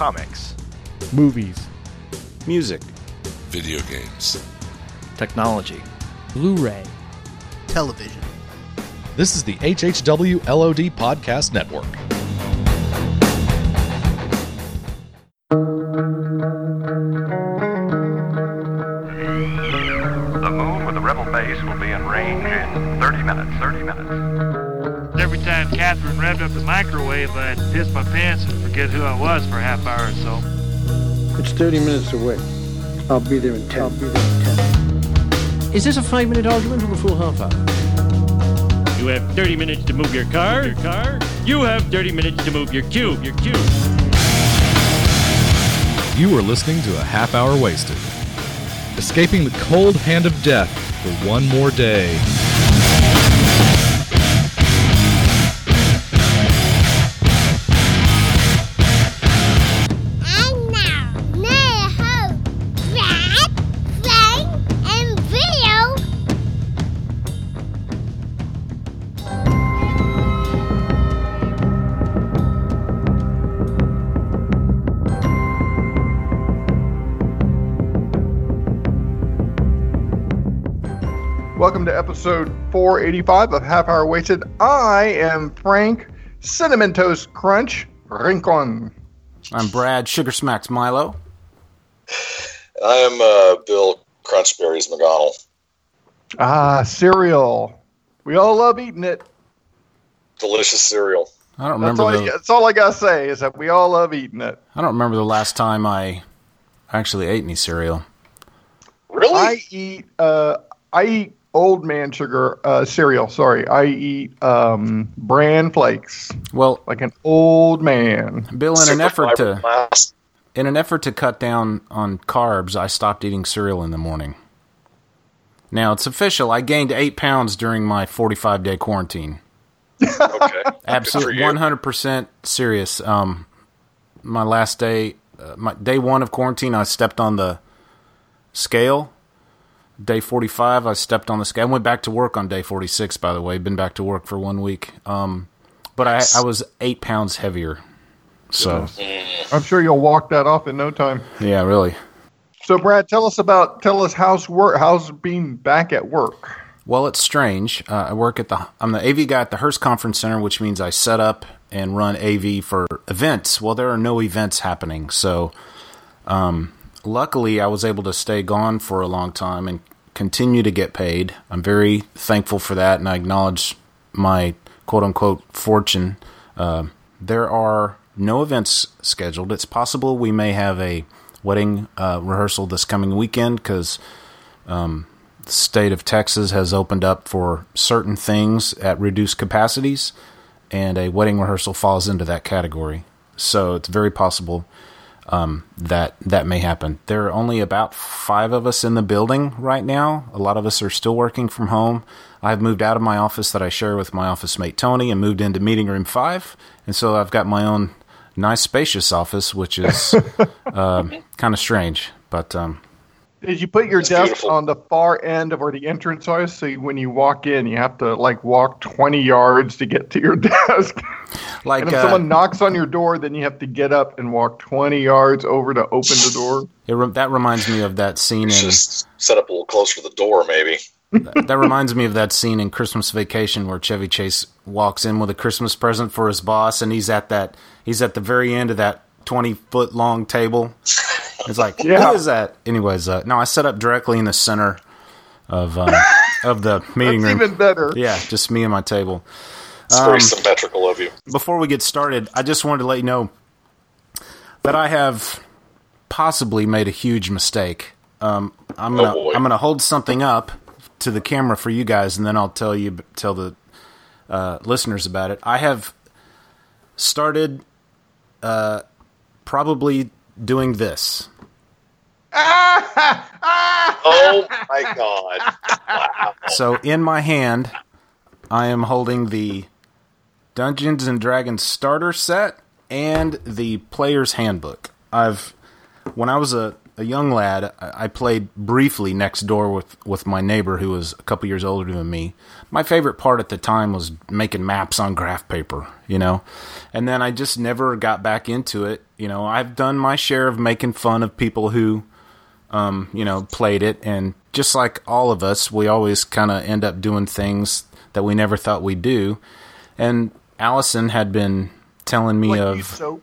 comics, movies, music, video games, technology, Blu ray, television. This is the HHW LOD Podcast Network. The moon with the rebel base will be in range in 30 minutes. 30 minutes. Every time Catherine revved up the microwave, I'd piss my pants and forget who I was for a half hour or so. It's 30 minutes away. I'll be there in 10. I'll be there in 10. Is this a five minute argument or a full half hour? You have 30 minutes to move your car. Your car. You have 30 minutes to move your cube. Your cube. You are listening to a half hour wasted. Escaping the cold hand of death for one more day. Episode 485 of Half Hour Wasted. I am Frank Cinnamon Toast Crunch Rincon. I'm Brad Sugar Smacks Milo. I am uh, Bill Crunchberries McGonnell. Ah, cereal. We all love eating it. Delicious cereal. I don't That's remember all, the, you, that's all I gotta say is that we all love eating it. I don't remember the last time I actually ate any cereal. Really? I eat uh, I eat old man sugar uh, cereal. Sorry, I eat um, bran flakes Well, like an old man. Bill, in an effort to blast. in an effort to cut down on carbs, I stopped eating cereal in the morning. Now it's official. I gained eight pounds during my 45 day quarantine. Okay. Absolutely, Good for you. one hundred percent serious. Um, my last day, uh, my day one of quarantine, I stepped on the scale. Day forty-five, I stepped on the scale. I went back to work on day forty-six. By the way, been back to work for one week. Um, but I, I was eight pounds heavier. So I'm sure you'll walk that off in no time. yeah, really. So, Brad, tell us about tell us how's work how's being back at work. Well, it's strange. Uh, I work at the I'm the AV guy at the Hearst Conference Center, which means I set up and run AV for events. Well, there are no events happening, so um, luckily I was able to stay gone for a long time and continue to get paid. I'm very thankful for that, and I acknowledge my quote unquote fortune. Uh, there are no events scheduled. It's possible we may have a wedding uh, rehearsal this coming weekend because the state of Texas has opened up for certain things at reduced capacities, and a wedding rehearsal falls into that category. So it's very possible um, that that may happen. There are only about five of us in the building right now. A lot of us are still working from home. I've moved out of my office that I share with my office mate Tony and moved into meeting room five, and so I've got my own nice spacious office, which is um kind of strange, but. Um, Did you put your It's desk beautiful. on the far end of where the entrance was? So when you walk in, you have to like walk 20 yards to get to your desk. like and if uh, someone knocks on your door, then you have to get up and walk 20 yards over to open the door. it re- that reminds me of that scene in Just set up a little closer to the door, maybe. that, that reminds me of that scene in Christmas Vacation where Chevy Chase walks in with a Christmas present for his boss, and he's at that he's at the very end of that twenty foot long table. It's like, Yeah. what is that? Anyways, uh, no, I set up directly in the center of um, of the meeting That's room. even better. Yeah, just me and my table. It's Um, very symmetrical of you. Before we get started, I just wanted to let you know that I have possibly made a huge mistake. Um, I'm gonna boy. I'm gonna hold something up to the camera for you guys, and then I'll tell you tell the uh, listeners about it. I have started uh, probably doing this. Oh my god! Wow. So in my hand, I am holding the Dungeons and Dragons starter set and the player's handbook. I've when I was a a young lad, I played briefly next door with, with my neighbor who was a couple years older than me. My favorite part at the time was making maps on graph paper, you know? And then I just never got back into it. You know, I've done my share of making fun of people who, um, you know, played it. And just like all of us, we always kind of end up doing things that we never thought we'd do. And Allison had been telling me Like of. soap.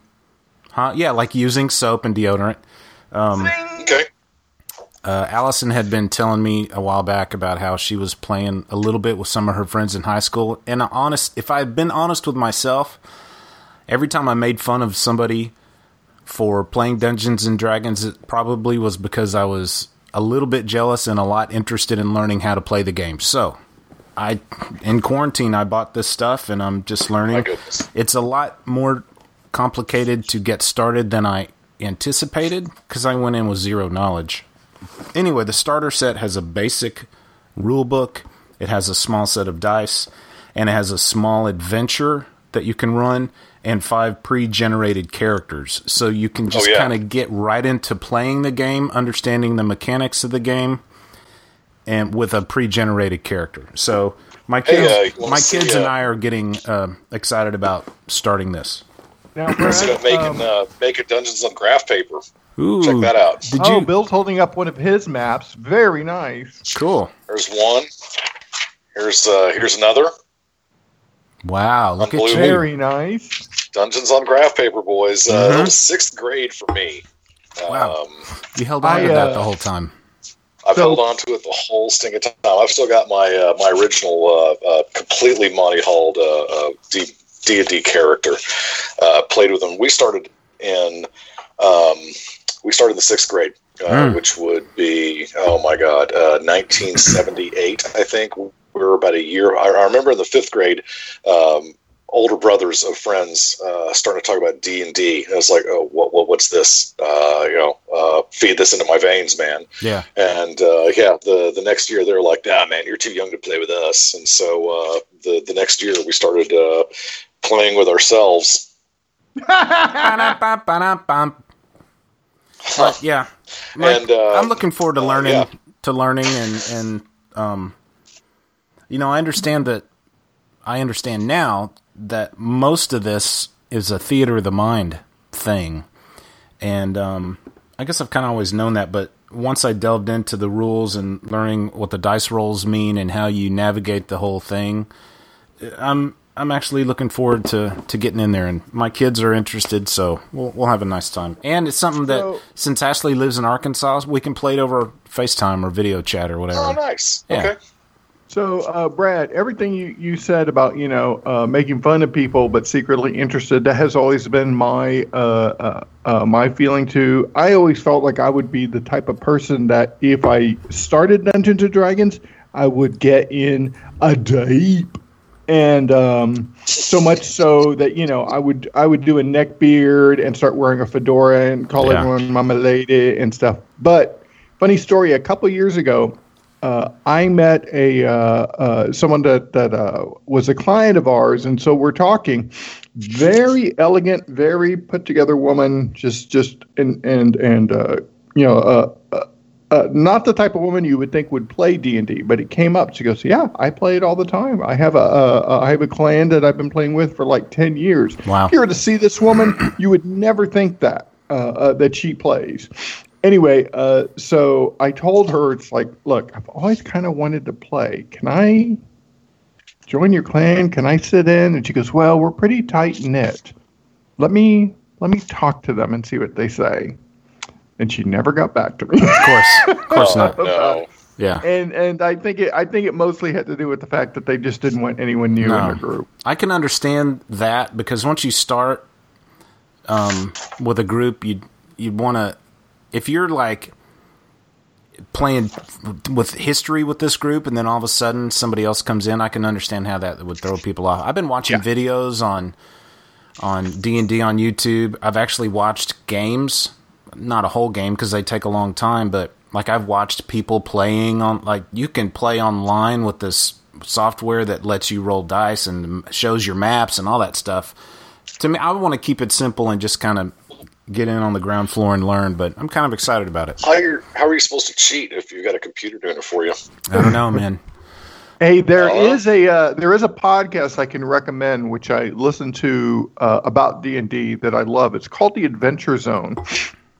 Huh? Yeah, like using soap and deodorant. Okay. Uh, Allison had been telling me a while back about how she was playing a little bit with some of her friends in high school. And honest, if I had been honest with myself, every time I made fun of somebody for playing Dungeons and Dragons, it probably was because I was a little bit jealous and a lot interested in learning how to play the game. So, I in quarantine I bought this stuff and I'm just learning. It's a lot more complicated to get started than I anticipated because I went in with zero knowledge. Anyway, the starter set has a basic rule book, it has a small set of dice, and it has a small adventure that you can run and five pre-generated characters. So you can just Oh, yeah. kind of get right into playing the game, understanding the mechanics of the game and with a pre-generated character. So my Hey, kids uh, my kids and uh, I are getting uh, excited about starting this. Now, Let's go making um, uh, making dungeons on graph paper. Ooh, Check that out. Did oh, you? Bill's holding up one of his maps. Very nice. Cool. There's one. Here's uh, here's another. Wow, look at you. Very nice. Dungeons on graph paper, boys. Uh, Mhm. Sixth grade for me. Wow. Um, You held on I, to that uh, the whole time. I've So- held on to it the whole stinking time. I've still got my uh, my original, uh, uh, completely Monty Haul uh, uh, D D and D character. Uh, played with them. We started in um, we started in the sixth grade, uh, Hmm. which would be oh my god, uh, 1978. I think we were about a year. I, I remember in the fifth grade. Um, older brothers of friends uh, starting to talk about D and D. I was like, "Oh, what, what, what's this? Uh, you know, uh, feed this into my veins, man." Yeah. And uh, yeah, the the next year they're like, "Nah, man, you're too young to play with us." And so uh, the the next year we started uh, playing with ourselves. But yeah, Mike, And, uh, I'm looking forward to uh, learning yeah. to learning and and um, you know, I understand that. I understand now that most of this is a theater of the mind thing, and um, I guess I've kind of always known that. But once I delved into the rules and learning what the dice rolls mean and how you navigate the whole thing, I'm I'm actually looking forward to, to getting in there, and my kids are interested, so we'll we'll have a nice time. And it's something that So- since Ashley lives in Arkansas, we can play it over FaceTime or video chat or whatever. Oh, nice. Yeah. Okay. So, uh, Brad, everything you, you said about you know uh, making fun of people but secretly interested that has always been my uh, uh, uh, my feeling too. I always felt like I would be the type of person that if I started Dungeons and Dragons, I would get in a deep, and um, so much so that you know I would I would do a neck beard and start wearing a fedora and call Yeah. everyone mama lady and stuff. But funny story, a couple years ago uh, I met a uh, uh, someone that that uh, was a client of ours, and so we're talking. Very elegant, very put together woman, just just and and and uh, you know. Uh, not the type of woman you would think would play D and D, but it came up. She goes, "Yeah, I play it all the time. I have a, a, a I have a clan that I've been playing with for like ten years. Wow. If you were to see this woman, you would never think that uh, uh, that she plays. Anyway, uh, so I told her, it's like, look, I've always kind of wanted to play. Can I join your clan? Can I sit in? And she goes, well, we're pretty tight knit. Let me let me talk to them and see what they say. And she never got back to me. Of course, of course Oh, not. no. Yeah, and and I think it I think it mostly had to do with the fact that they just didn't want anyone new No. in the group. I can understand that because once you start um, with a group, you you'd want to if you're like playing with history with this group, and then all of a sudden somebody else comes in. I can understand how that would throw people off. I've been watching videos on on D and D on YouTube. I've actually watched games, not a whole game because they take a long time, but like I've watched people playing on like you can play online with this software that lets you roll dice and shows your maps and all that stuff. To me, I want to keep it simple and just kind of get in on the ground floor and learn. But I'm kind of excited about it. How are you, how are you supposed to cheat if you've got a computer doing it for you? I don't know, man. Hey, there Uh, is a uh, there is a podcast I can recommend which I listen to uh, about D and D that I love. It's called The Adventure Zone,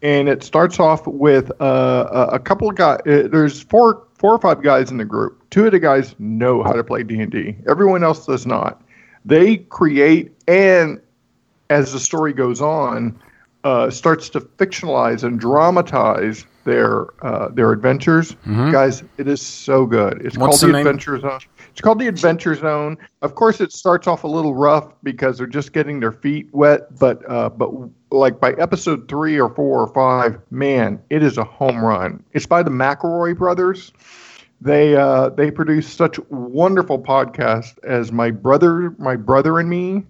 and it starts off with uh, a couple of guys. Uh, there's four four or five guys in the group. Two of the guys know how to play D and D. Everyone else does not. They create and as the story goes on, uh, starts to fictionalize and dramatize their uh, their adventures. Guys, it is so good. It's Mm-hmm. What's called the the? Adventure Zone. It's called the Adventure Zone. Of course, it starts off a little rough because they're just getting their feet wet. But uh, but like by episode three or four or five, man, it is a home run. It's by the McElroy brothers. They uh, they produce such wonderful podcasts as my brother, my brother and me,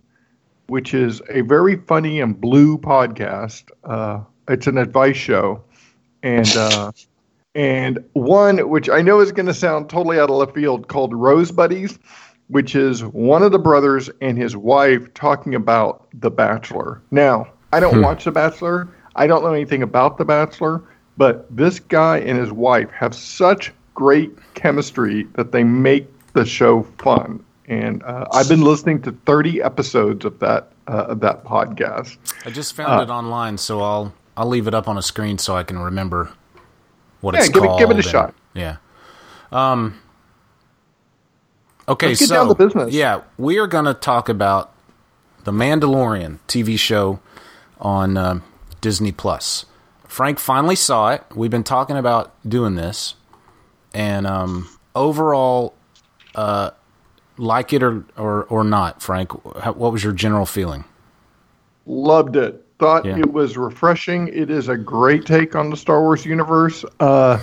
which is a very funny and blue podcast. Uh, it's an advice show, and uh, and one which I know is going to sound totally out of left field called Rose Buddies, which is one of the brothers and his wife talking about The Bachelor. Now, I don't watch The Bachelor. I don't know anything about The Bachelor, but this guy and his wife have such great chemistry that they make the show fun. And uh, I've been listening to 30 episodes of that uh, of that podcast. I just found it online, so I'll I'll leave it up on a screen so I can remember what Yeah, it's give it- give it a and- shot. Yeah. Um. Okay, Let's get so down to business. yeah, we are going to talk about the Mandalorian TV show on um, Disney Plus. Frank finally saw it. We've been talking about doing this, and um, overall, uh, like it or, or or not, Frank. What was your general feeling? Loved it. Thought Yeah. it was refreshing. It is a great take on the Star Wars universe. Uh,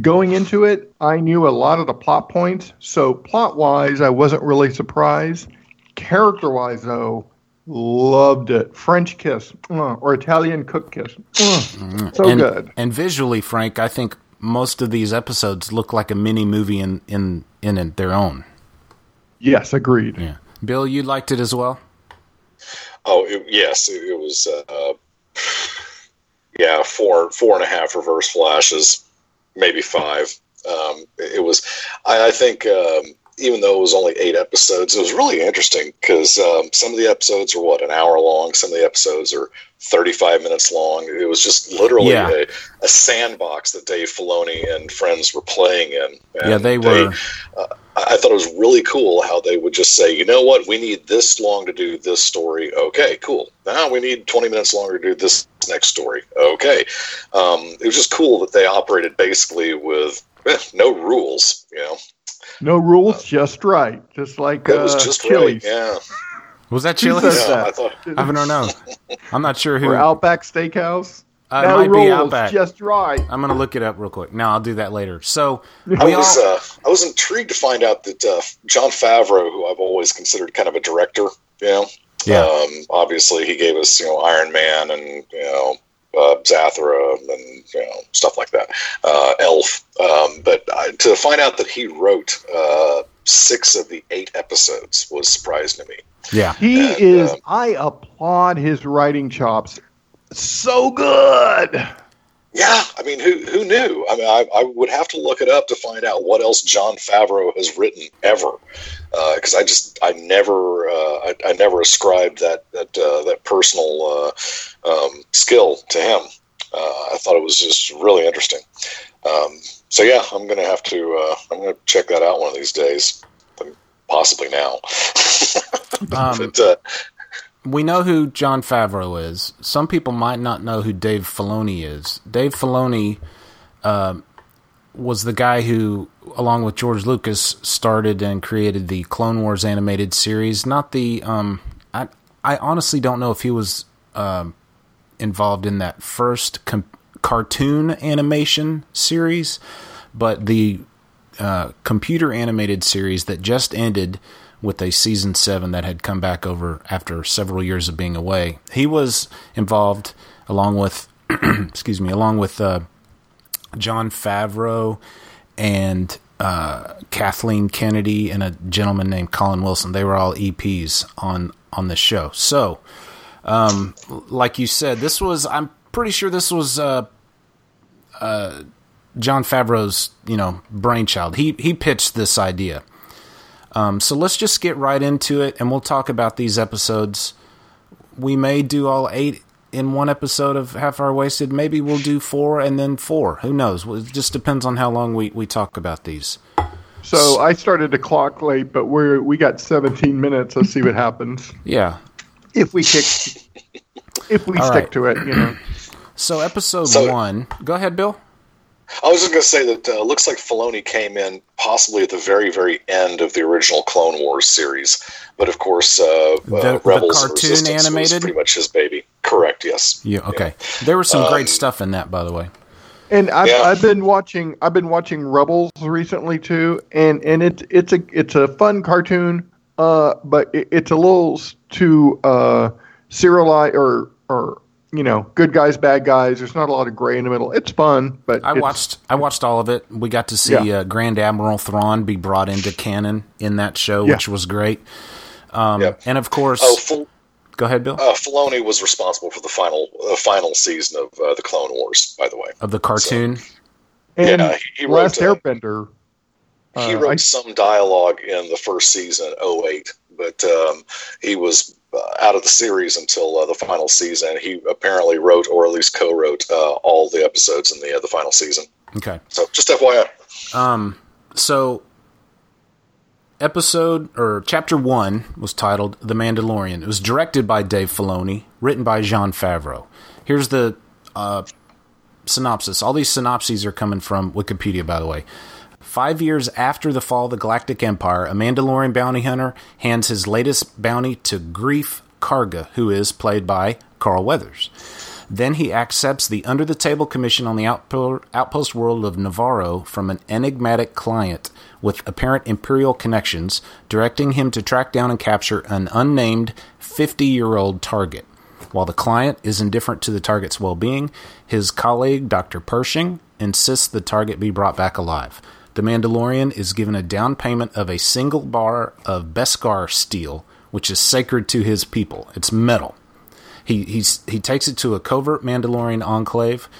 going into it, I knew a lot of the plot points. So, plot wise, I wasn't really surprised. Character wise, though, loved it. French kiss uh, or Italian cook kiss. Uh, so and, good. And visually, Frank, I think most of these episodes look like a mini movie in in in their own. Yes, agreed. Yeah. Bill, you liked it as well. Oh, it, yes, it, it was. Uh, yeah, four four and a half reverse flashes, maybe five. Um, it was. I, I think um, even though it was only eight episodes, it was really interesting because um, some of the episodes are what an hour long. Some of the episodes are thirty five minutes long. It was just literally Yeah. a, a sandbox that Dave Filoni and friends were playing in. Yeah, And they were. uh, I I thought it was really cool how they would just say, you know what, we need this long to do this story. Okay, cool. Now we need 20 minutes longer to do this next story. Okay. Um, it was just cool that they operated basically with eh, no rules, you know. No rules, just right. Just like It was uh, just Chili's right. Yeah. Was that Who Chili's? says Yeah, that? I thought I don't know. I'm not sure who. or Outback Steakhouse. Uh, it no might rules, be Outback. just right. I'm gonna look it up real quick. No, I'll do that later. So I we all. was uh, I was intrigued to find out that uh, Jon Favreau, who I've always considered kind of a director, you know, Yeah. um, obviously he gave us you know Iron Man and you know uh, Zathura and you know stuff like that, uh, Elf. Um, but I, to find out that he wrote uh, six of the eight episodes was surprising to me. yeah. He And, is. um, I applaud his writing chops. So good. Yeah, I mean, who who knew? I mean, I, I would have to look it up to find out what else Jon Favreau has written ever, because I just I never uh, I, I never ascribed that that uh, that personal uh, um, skill to him. Uh, I thought it was just really interesting. Um, so yeah, I'm gonna have to uh, I'm gonna check that out one of these days, possibly now. Um, but uh, we know who Jon Favreau is. Some people might not know who Dave Filoni is. Dave Filoni um was the guy who, along with George Lucas, started and created the Clone Wars animated series. Not the. Um, I I honestly don't know if he was um, involved in that first com- cartoon animation series, but the uh, computer animated series that just ended with a season seven that had come back over after several years of being away. He was involved along with, excuse me, along with uh, Jon Favreau and uh, Kathleen Kennedy and a gentleman named Colin Wilson. They were all EPs on on the show. So Um, like you said, this was. I'm pretty sure this was uh, uh, Jon Favreau's, you know, brainchild. He he pitched this idea. Um, so let's just get right into it, and we'll talk about these episodes. We may do all eight in one episode of Half Hour Wasted. Maybe we'll do four and then four. Who knows? Well, It just depends on how long we, we talk about these. So I started to clock late, but we're we got 17 minutes. Let's see what happens Yeah. if we kick, if we All stick right. to it. You know. So episode So- one. Go ahead, Bill. I was just going to say that uh, looks like Filoni came in possibly at the very, very end of the original Clone Wars series, but of course, uh, The- uh, the Rebels and cartoon Resistance was animated? pretty much his baby. Correct. Yes. Yeah. Okay. There was some great Um, stuff in that, by the way. And I've, Yeah. I've been watching I've been watching Rebels recently too, and and it's it's a it's a fun cartoon, uh, but it, it's a little too uh, serialized or or you know good guys bad guys. There's not a lot of gray in the middle. It's fun, but I watched. I watched all of it. We got to see Yeah. uh, Grand Admiral Thrawn be brought into canon in that show, Yeah. which was great. Um, Yep. And of course, Oh, Fil- go ahead, Bill. uh, Filoni was responsible for the final uh, final season of uh, the Clone Wars. By the way, of the cartoon. and yeah, he- he Last wrote, uh, Airbender. he uh, wrote I- some dialogue in the first season, 08, but um, he was out of the series until uh, the final season. He apparently wrote, or at least co-wrote, uh, all the episodes in the uh, the final season. Okay. So just FYI. Um. So, episode or chapter one was titled "The Mandalorian." It was directed by Dave Filoni, written by Jon Favreau. Here's the uh, synopsis. All these synopses are coming from Wikipedia, by the way. Five years after the fall of the Galactic Empire, a Mandalorian bounty hunter hands his latest bounty to Greef Karga, who is played by Carl Weathers. Then he accepts the under the table commission on the outpost world of Nevarro from an enigmatic client with apparent imperial connections, directing him to track down and capture an unnamed 50 year old target. While the client is indifferent to the target's well being, his colleague, Dr. Pershing, insists the target be brought back alive. The Mandalorian is given a down payment of a single bar of Beskar steel, which is sacred to his people. It's metal. He he's, he takes it to a covert Mandalorian enclave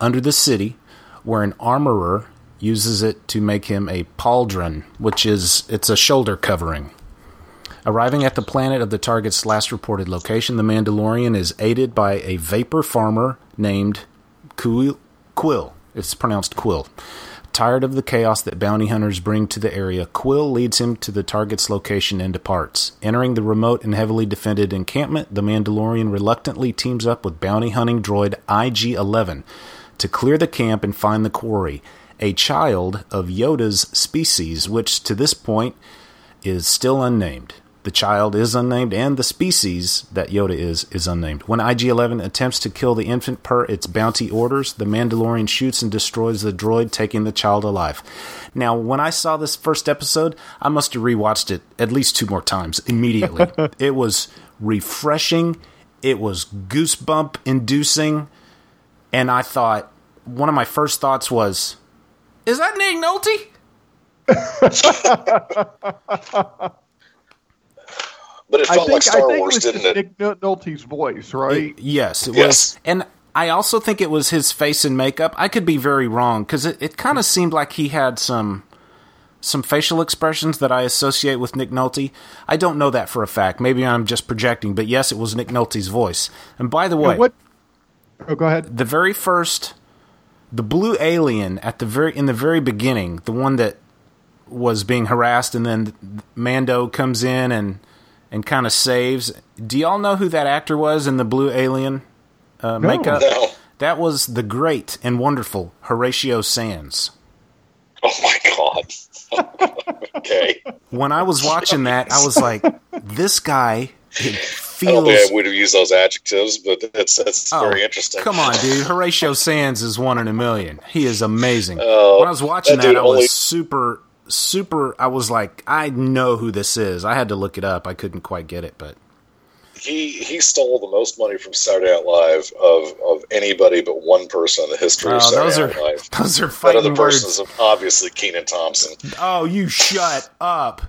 under the city, where an armorer uses it to make him a pauldron, which is it's a shoulder covering. Arriving at the planet of the target's last reported location, the Mandalorian is aided by a vapor farmer named Quill. Quill. It's pronounced Quill. Tired of the chaos that bounty hunters bring to the area, Quill leads him to the target's location and departs. Entering the remote and heavily defended encampment, the Mandalorian reluctantly teams up with bounty hunting droid IG 11 to clear the camp and find the quarry, a child of Yoda's species, which to this point is still unnamed. The child is unnamed, and the species that Yoda is is unnamed. When IG 11 attempts to kill the infant per its bounty orders, the Mandalorian shoots and destroys the droid, taking the child alive. Now, when I saw this first episode, I must have rewatched it at least two more times immediately. it was refreshing, it was goosebump inducing, and I thought, one of my first thoughts was, Is that Nick Nolte? But it I felt think, like Star I think Wars, it was didn't just it? Nick Nol- Nolte's voice, right? Yes, it Yes. was. And I also think it was his face and makeup. I could be very wrong because it, it kind of seemed like he had some some facial expressions that I associate with Nick Nolte. I don't know that for a fact. Maybe I'm just projecting, but yes, it was Nick Nolte's voice. And by the way, And what? Oh, go ahead. the very first the blue alien at the very in the very beginning, the one that was being harassed and then Mando comes in and and kind of saves. Do y'all know who that actor was in the blue alien uh, makeup? No. That was the great and wonderful Horatio Sanz. Oh my god. okay. When I was watching that, I was like, this guy I don't feels think I would have used those adjectives, but that's that's Oh, very interesting. Come on, dude. Horatio Sanz is one in a million. He is amazing. Oh, when I was watching that that, dude I was only- super, super. I was like, I know who this is. I had to look it up. I couldn't quite get it, but He he stole the most money from Saturday Night Live of of anybody but one person in the history Oh, of Saturday those are Night Live. those are That fighting other person words. is obviously Kenan Thompson. Oh, you shut up.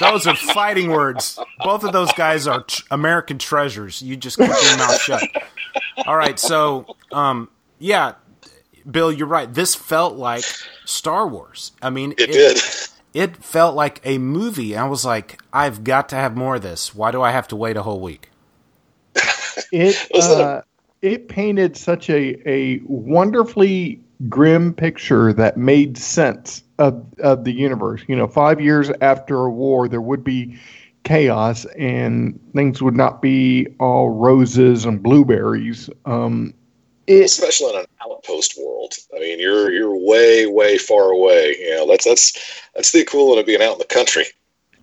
Those are fighting words. Both of those guys are tr- American treasures. You just keep your mouth shut. All right, so um yeah, Bill, you're right. This felt like Star Wars. I mean, It did. It felt like a movie. I was like, I've got to have more of this. Why do I have to wait a whole week? It Wasn't it- uh, it painted such a a wonderfully grim picture that made sense of of the universe. You know, five years after a war, there would be chaos and things would not be all roses and blueberries. Um, it, especially in an outpost world. I mean, you're you're way way far away. You know, that's that's that's the equivalent of being out in the country.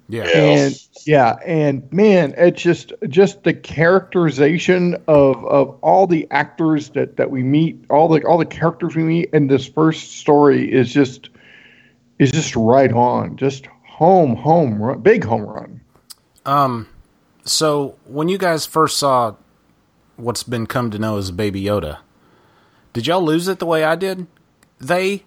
Yeah. You know? and yeah, and man, it's just just the characterization of of all the actors that that we meet, all the all the characters we meet in this first story is just is just right on, just home home run, big home run. Um, so when you guys first saw what's been come to know as Baby Yoda, did y'all lose it the way I did? They h-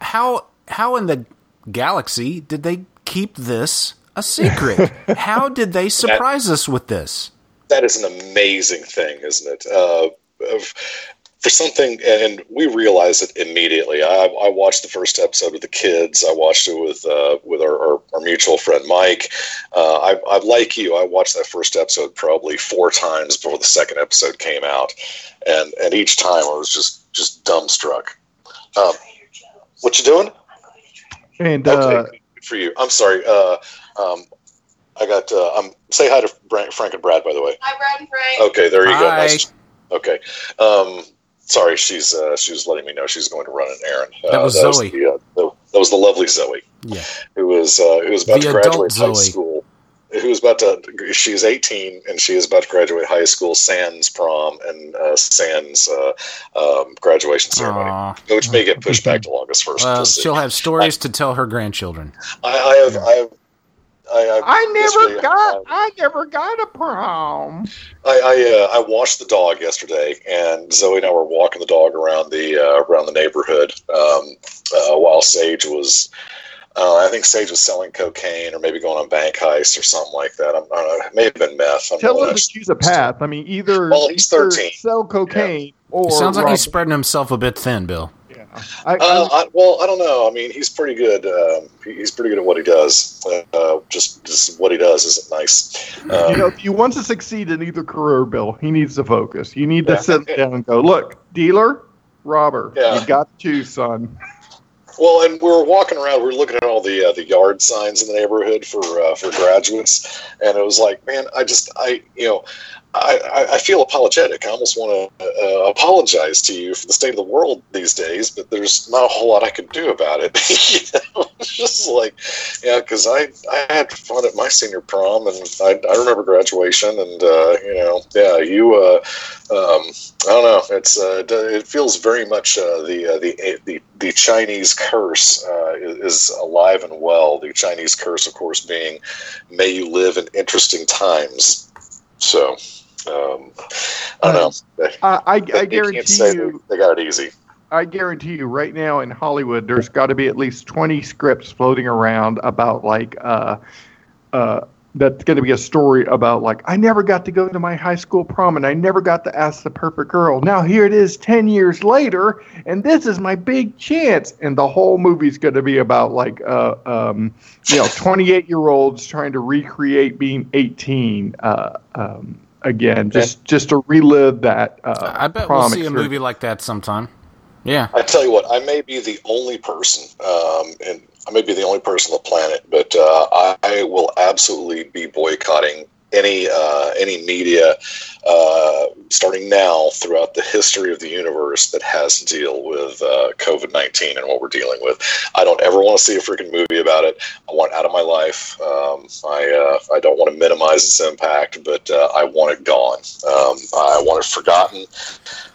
how how in the galaxy did they keep this a secret? how did they surprise us with this? that is an amazing thing, isn't it? Uh, of, for something, and we realized it immediately. I, I watched the first episode with the kids. I watched it with uh, with our, our, our mutual friend Mike. Uh, I, I like you. I watched that first episode probably four times before the second episode came out, and and each time I was just just dumbstruck. Um, what you doing? And uh, Okay, good for you. I'm sorry. Uh, um, I got. Uh, um, say hi to Frank, Frank and Brad, by the way. Hi, Brad and Frank. Okay, there you go. Nice. Okay. Um, sorry, she's uh, she was letting me know she's going to run an errand. That Uh, was Zoe. the, uh, the- that was the lovely Zoe, Yeah. who was uh, who was about The to adult graduate high school. Who was about to? She's 18 and she is about to graduate high school. Sans prom and uh, Sans uh, um, graduation ceremony, Aw. which may get pushed back to August 1st. Well, We'll she'll have stories to tell her grandchildren. I, I have. I have. I, I, I never got I never got a prom. I I, uh, I washed the dog yesterday, and Zoe and I were walking the dog around the uh, around the neighborhood um, uh, while Sage was. Uh, I think Sage was selling cocaine, or maybe going on bank heist, or something like that. I'm, I don't know. It may have been meth. I'm Tell not her to choose a path. I mean, either, Well, he's either 13. sell cocaine or It sounds like rob- he's spreading himself a bit thin, Bill. I, Uh, I, well, I don't know. I mean, he's pretty good. Um, he's pretty good at what he does. Uh, just, just what he does isn't nice. Um, you know, if you want to succeed in either career, Bill, he needs to focus. You need Yeah. to sit down and go, look, dealer, robber, Yeah. you got to choose, son. Well, and we were walking around. We were looking at all the uh, the yard signs in the neighborhood for uh, for graduates, and it was like, man, I just I you know. I, I- feel apologetic. I almost want to uh, apologize to you for the state of the world these days, but there's not a whole lot I could do about it. you know, it's just like, yeah, because I, I had fun at my senior prom, and I, I remember graduation, and uh, you know, yeah, you, uh, um, I don't know, it's uh, it- feels very much uh, the, uh, the the the Chinese curse is alive and well. The Chinese curse, of course, being "May you live in interesting times." So. Um, I don't know. I, I, They- I guarantee you, they, they got it easy. I guarantee you, right now in Hollywood, there's got to be at least 20 scripts floating around about like, uh, uh, that's going to be a story about like I never got to go to my high school prom and I never got to ask the perfect girl. Now here it is 10 years later and this is my big chance and the whole movie's going to be about like uh, um, you know 28 year olds trying to recreate being 18 uh, um, again just just to relive that uh, I bet we'll prom see a movie like that sometime. Yeah. I tell you what, I may be the only person, um, and I may be the only person on the planet, but uh, I, I will absolutely be boycotting any uh, any media uh, starting now throughout the history of the universe that has to deal with uh, COVID nineteen and what we're dealing with. I don't ever want to see a freaking movie about it. I want out of my life. Um, I uh, I don't want to minimize its impact, but uh, I want it gone. Um, I want it forgotten.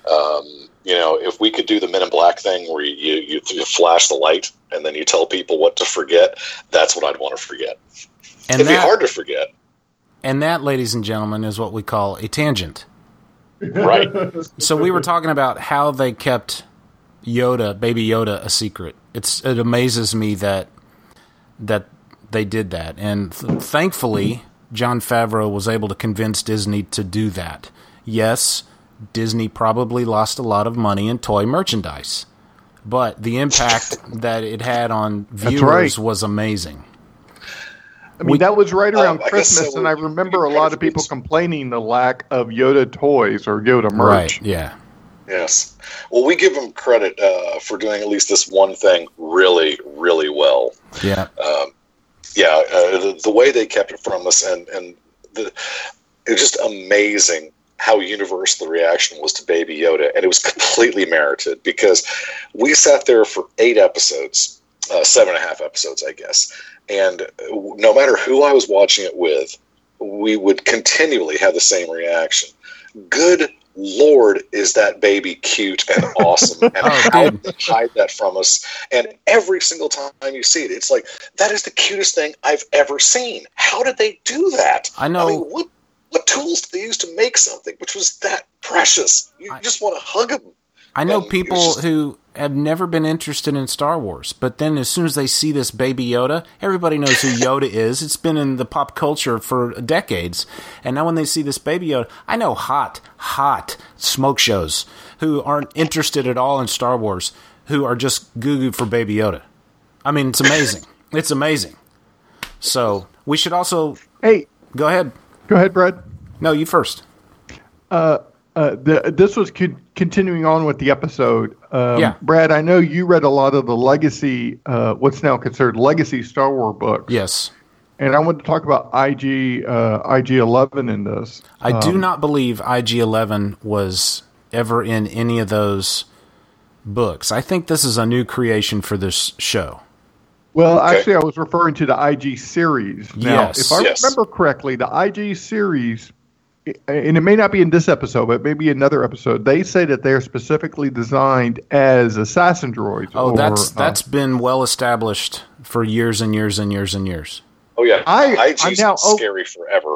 Um, you know, if we could do the Men in Black thing where you, you, you flash the light and then you tell people what to forget, that's what I'd want to forget. And It'd that, be hard to forget. And that, ladies and gentlemen, is what we call a tangent. Right. So we were talking about how they kept Yoda, Baby Yoda, a secret. It's it amazes me that that they did that, and th- thankfully, Jon Favreau was able to convince Disney to do that. Yes, Disney probably lost a lot of money in toy merchandise, but the impact that it had on viewers right. was amazing. I mean, that was right around Um, I Christmas, so. and I remember a lot of people complaining the lack of Yoda toys or Yoda merch. Right? Yeah. Yes. Well, we give them credit uh, for doing at least this one thing really, really well. Yeah. Um, yeah, uh, the, the way they kept it from us, and and the, it was just amazing how universal the reaction was to Baby Yoda, and it was completely merited because we sat there for eight episodes, uh, seven and a half episodes, I guess, and no matter who I was watching it with, we would continually have the same reaction. Good Lord, is that baby cute and awesome? And Oh, how did they hide that from us? And every single time you see it, it's like that is the cutest thing I've ever seen. How did they do that? I know- mean, what what tools did they use to make something which was that precious? You just want to hug them. I know And people just- who have never been interested in Star Wars, but then as soon as they see this baby Yoda, everybody knows who Yoda is. It's been in the pop culture for decades. And now when they see this baby Yoda, I know hot, hot smoke shows who aren't interested at all in Star Wars, who are just goo goo for baby Yoda. I mean, it's amazing. it's amazing. So we should also Hey, go ahead. go ahead, Brad. No, you first. Uh, the, this was co- continuing on with the episode. Um, Yeah. Brad, I know you read a lot of the legacy, uh, what's now considered legacy Star Wars books. Yes. And I wanted to talk about IG, uh, IG 11 in this. I do Um, not believe IG 11 was ever in any of those books. I think this is a new creation for this show. Well, Okay. actually, I was referring to the IG series. Now, Yes. if I Yes. remember correctly, the IG series, and it may not be in this episode, but maybe another episode, they say that they're specifically designed as assassin droids. Oh, or, that's uh, that's been well established for years and years and years and years. Oh yeah, I- IG's I now- been oh- scary forever.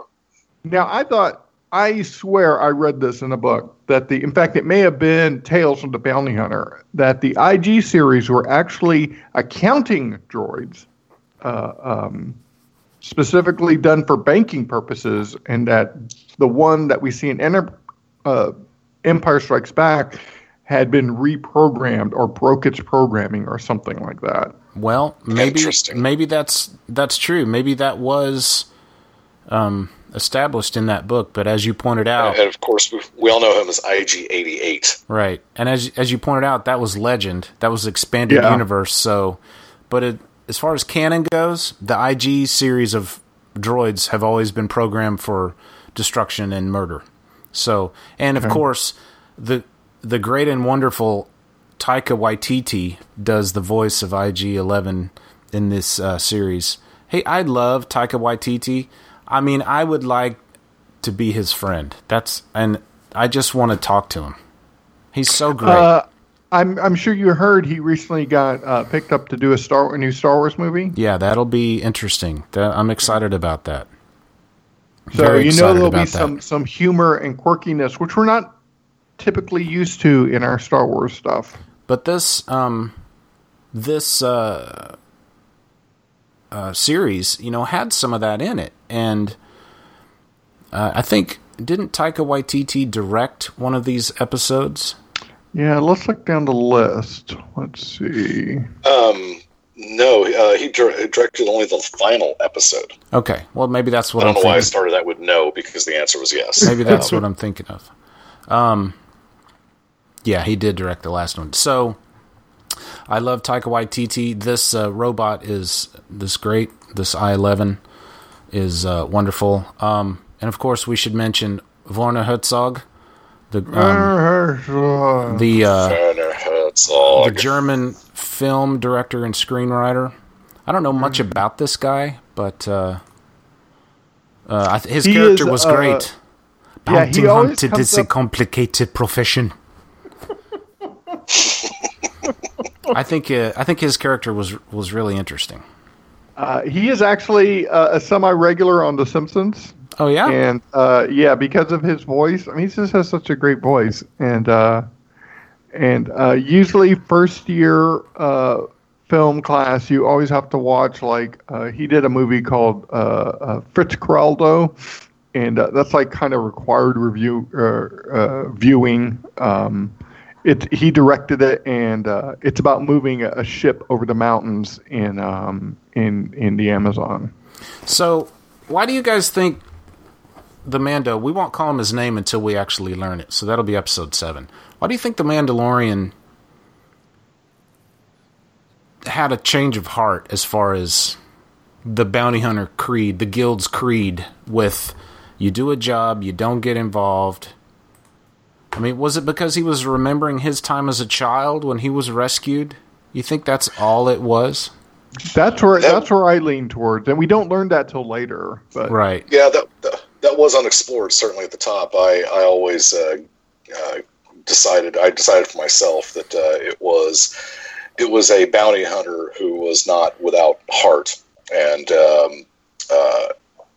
Now, I thought, I swear I read this in a book that the, in fact, it may have been Tales from the Bounty Hunter, that the IG series were actually accounting droids, uh, um, specifically done for banking purposes, and that the one that we see in Enter, uh, Empire Strikes Back had been reprogrammed or broke its programming or something like that. Well, maybe maybe that's that's true. Maybe that was um, established in that book, but as you pointed out, And of course, we, we all know him as IG eighty eight. Right, and as as you pointed out, that was Legend. That was expanded Yeah. universe. So, but it, as far as canon goes, the IG series of droids have always been programmed for destruction and murder. So, and of course, the the great and wonderful Taika Waititi does the voice of IG Eleven in this uh, series. Hey, I love Taika Waititi. I mean, I would like to be his friend. That's and I just want to talk to him. He's so great. Uh, I'm, I'm sure you heard he recently got uh, picked up to do a Star a new Star Wars movie. yeah, that'll be interesting. That, I'm excited about that. So Very you know there'll be about that. some some humor and quirkiness, which we're not typically used to in our Star Wars stuff. But this um this uh, uh series, you know, had some of that in it, and uh, I think didn't Taika Waititi direct one of these episodes? Yeah, let's look down the list. Let's see. Um, no, uh, he dir- directed only the final episode. Okay, well maybe that's what I I'm don't know why I started that with no because the answer was yes. Maybe that's what I'm thinking of. Um, yeah, he did direct the last one. So I love Taika Waititi. This uh, robot is this great. This I-11 is uh, wonderful. Um, and of course, we should mention Werner Herzog, the um, the uh, Werner Herzog. the German film director and screenwriter. I don't know much about this guy, but uh, uh, his He character is, was uh, great. yeah, he Bounty always hunted comes is a complicated profession. I think uh, I think his character was was really interesting. Uh, he is actually uh, a semi-regular on The Simpsons. Oh yeah. and uh, yeah, because of his voice. I mean, he just has such a great voice, and uh, and uh, usually first year uh, film class, you always have to watch like uh, he did a movie called uh, uh, Fitzcarraldo, and uh, that's like kind of required review viewing. Um, it he directed it, and it's about moving a, a ship over the mountains in um, in in the Amazon. So, why do you guys think the Mando? We won't call him his name until we actually learn it. So that'll be episode seven. Why do you think the Mandalorian had a change of heart as far as the bounty hunter creed, the guild's creed? With you do a job, you don't get involved. I mean, was it because he was remembering his time as a child when he was rescued? You think that's all it was? That's where that's where I lean towards, and we don't learn that till later. But Right. Yeah, that, that that was unexplored. Certainly at the top, I I always uh, uh, decided I decided for myself that uh, it was it was a bounty hunter who was not without heart, and um, uh,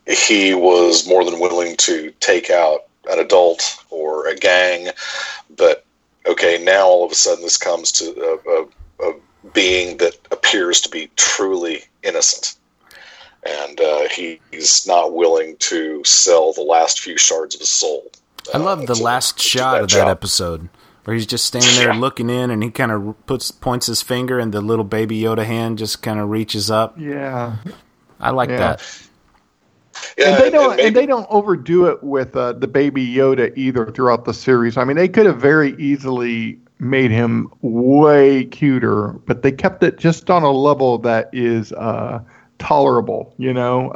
he was more than willing to take out an adult or a gang. But okay, now all of a sudden this comes to a, a, a being that appears to be truly innocent and uh, he's not willing to sell the last few shards of his soul. I love the to- last to shot that of that job. episode where he's just standing there Yeah. looking in, and he kind of puts points his finger, and the little baby Yoda hand just kind of reaches up. yeah, I like Yeah. that. Yeah, and they don't maybe- and they don't overdo it with uh, the baby Yoda either throughout the series. I mean, they could have very easily made him way cuter, but they kept it just on a level that is uh, tolerable. You know,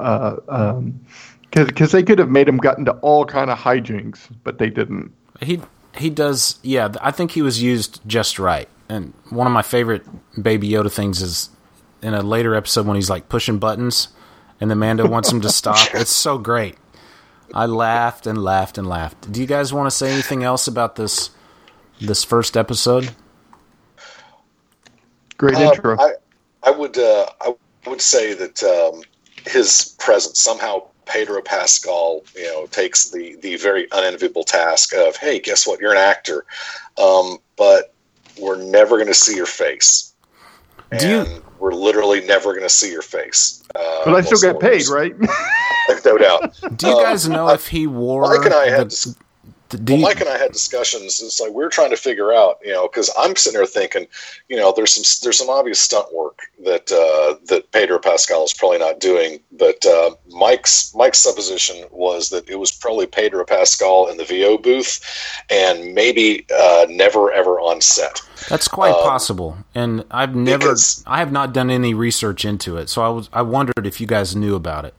because because they could have made him got into all kind of hijinks, but they didn't. He he does. Yeah, I think he was used just right. And one of my favorite Baby Yoda things is in a later episode when he's like pushing buttons, and the Mando wants him to stop. It's so great. I laughed and laughed and laughed. Do you guys want to say anything else about this this first episode? Great Um, intro. I, I would uh, I would say that um, his presence somehow Pedro Pascal, you know, takes the the very unenviable task of, hey, guess what? You're an actor, um, but we're never going to see your face, Do you- we're literally never going to see your face. Uh, but I still get paid, whatsoever. right? no doubt. Do you Um, guys know if he wore Mike and I had the- do well, you- Mike and I had discussions. It's like we are trying to figure out, you know, because I'm sitting there thinking, you know, there's some there's some obvious stunt work that uh, that Pedro Pascal is probably not doing, but uh, Mike's Mike's supposition was that it was probably Pedro Pascal in the VO booth, and maybe uh, never ever on set. That's quite Um, possible, and I've never, I have not done any research into it. So I was, I wondered if you guys knew about it.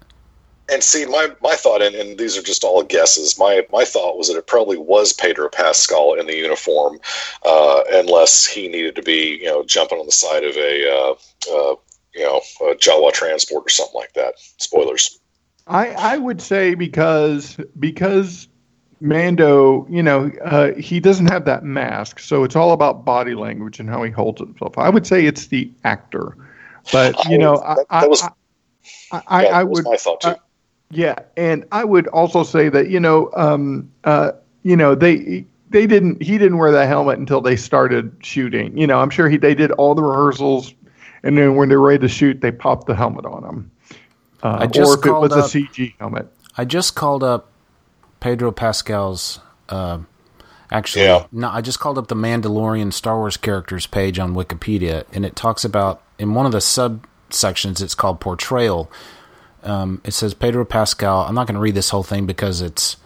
And see, my, my thought, and, and these are just all guesses. My my thought was that it probably was Pedro Pascal in the uniform, uh, unless he needed to be, you know, jumping on the side of a, uh, uh, you know, a Jawa transport or something like that. Spoilers. I I would say because because Mando, you know, uh, he doesn't have that mask, so it's all about body language and how he holds himself. I would say it's the actor, but you know, I that, I, that was, I, I, I would my thought too. uh, yeah, and I would also say that you know, um, uh, you know, they they didn't he didn't wear that helmet until they started shooting. You know, I'm sure he they did all the rehearsals, and then when they're ready to shoot, they popped the helmet on him. Uh, I just or if it called was a up- CG helmet. I just called up Pedro Pascal's. Uh, actually, Yeah. no, I just called up the Mandalorian Star Wars characters page on Wikipedia, and it talks about in one of the subsections. It's called portrayal. Um, it says Pedro Pascal. I'm not going to read this whole thing because it's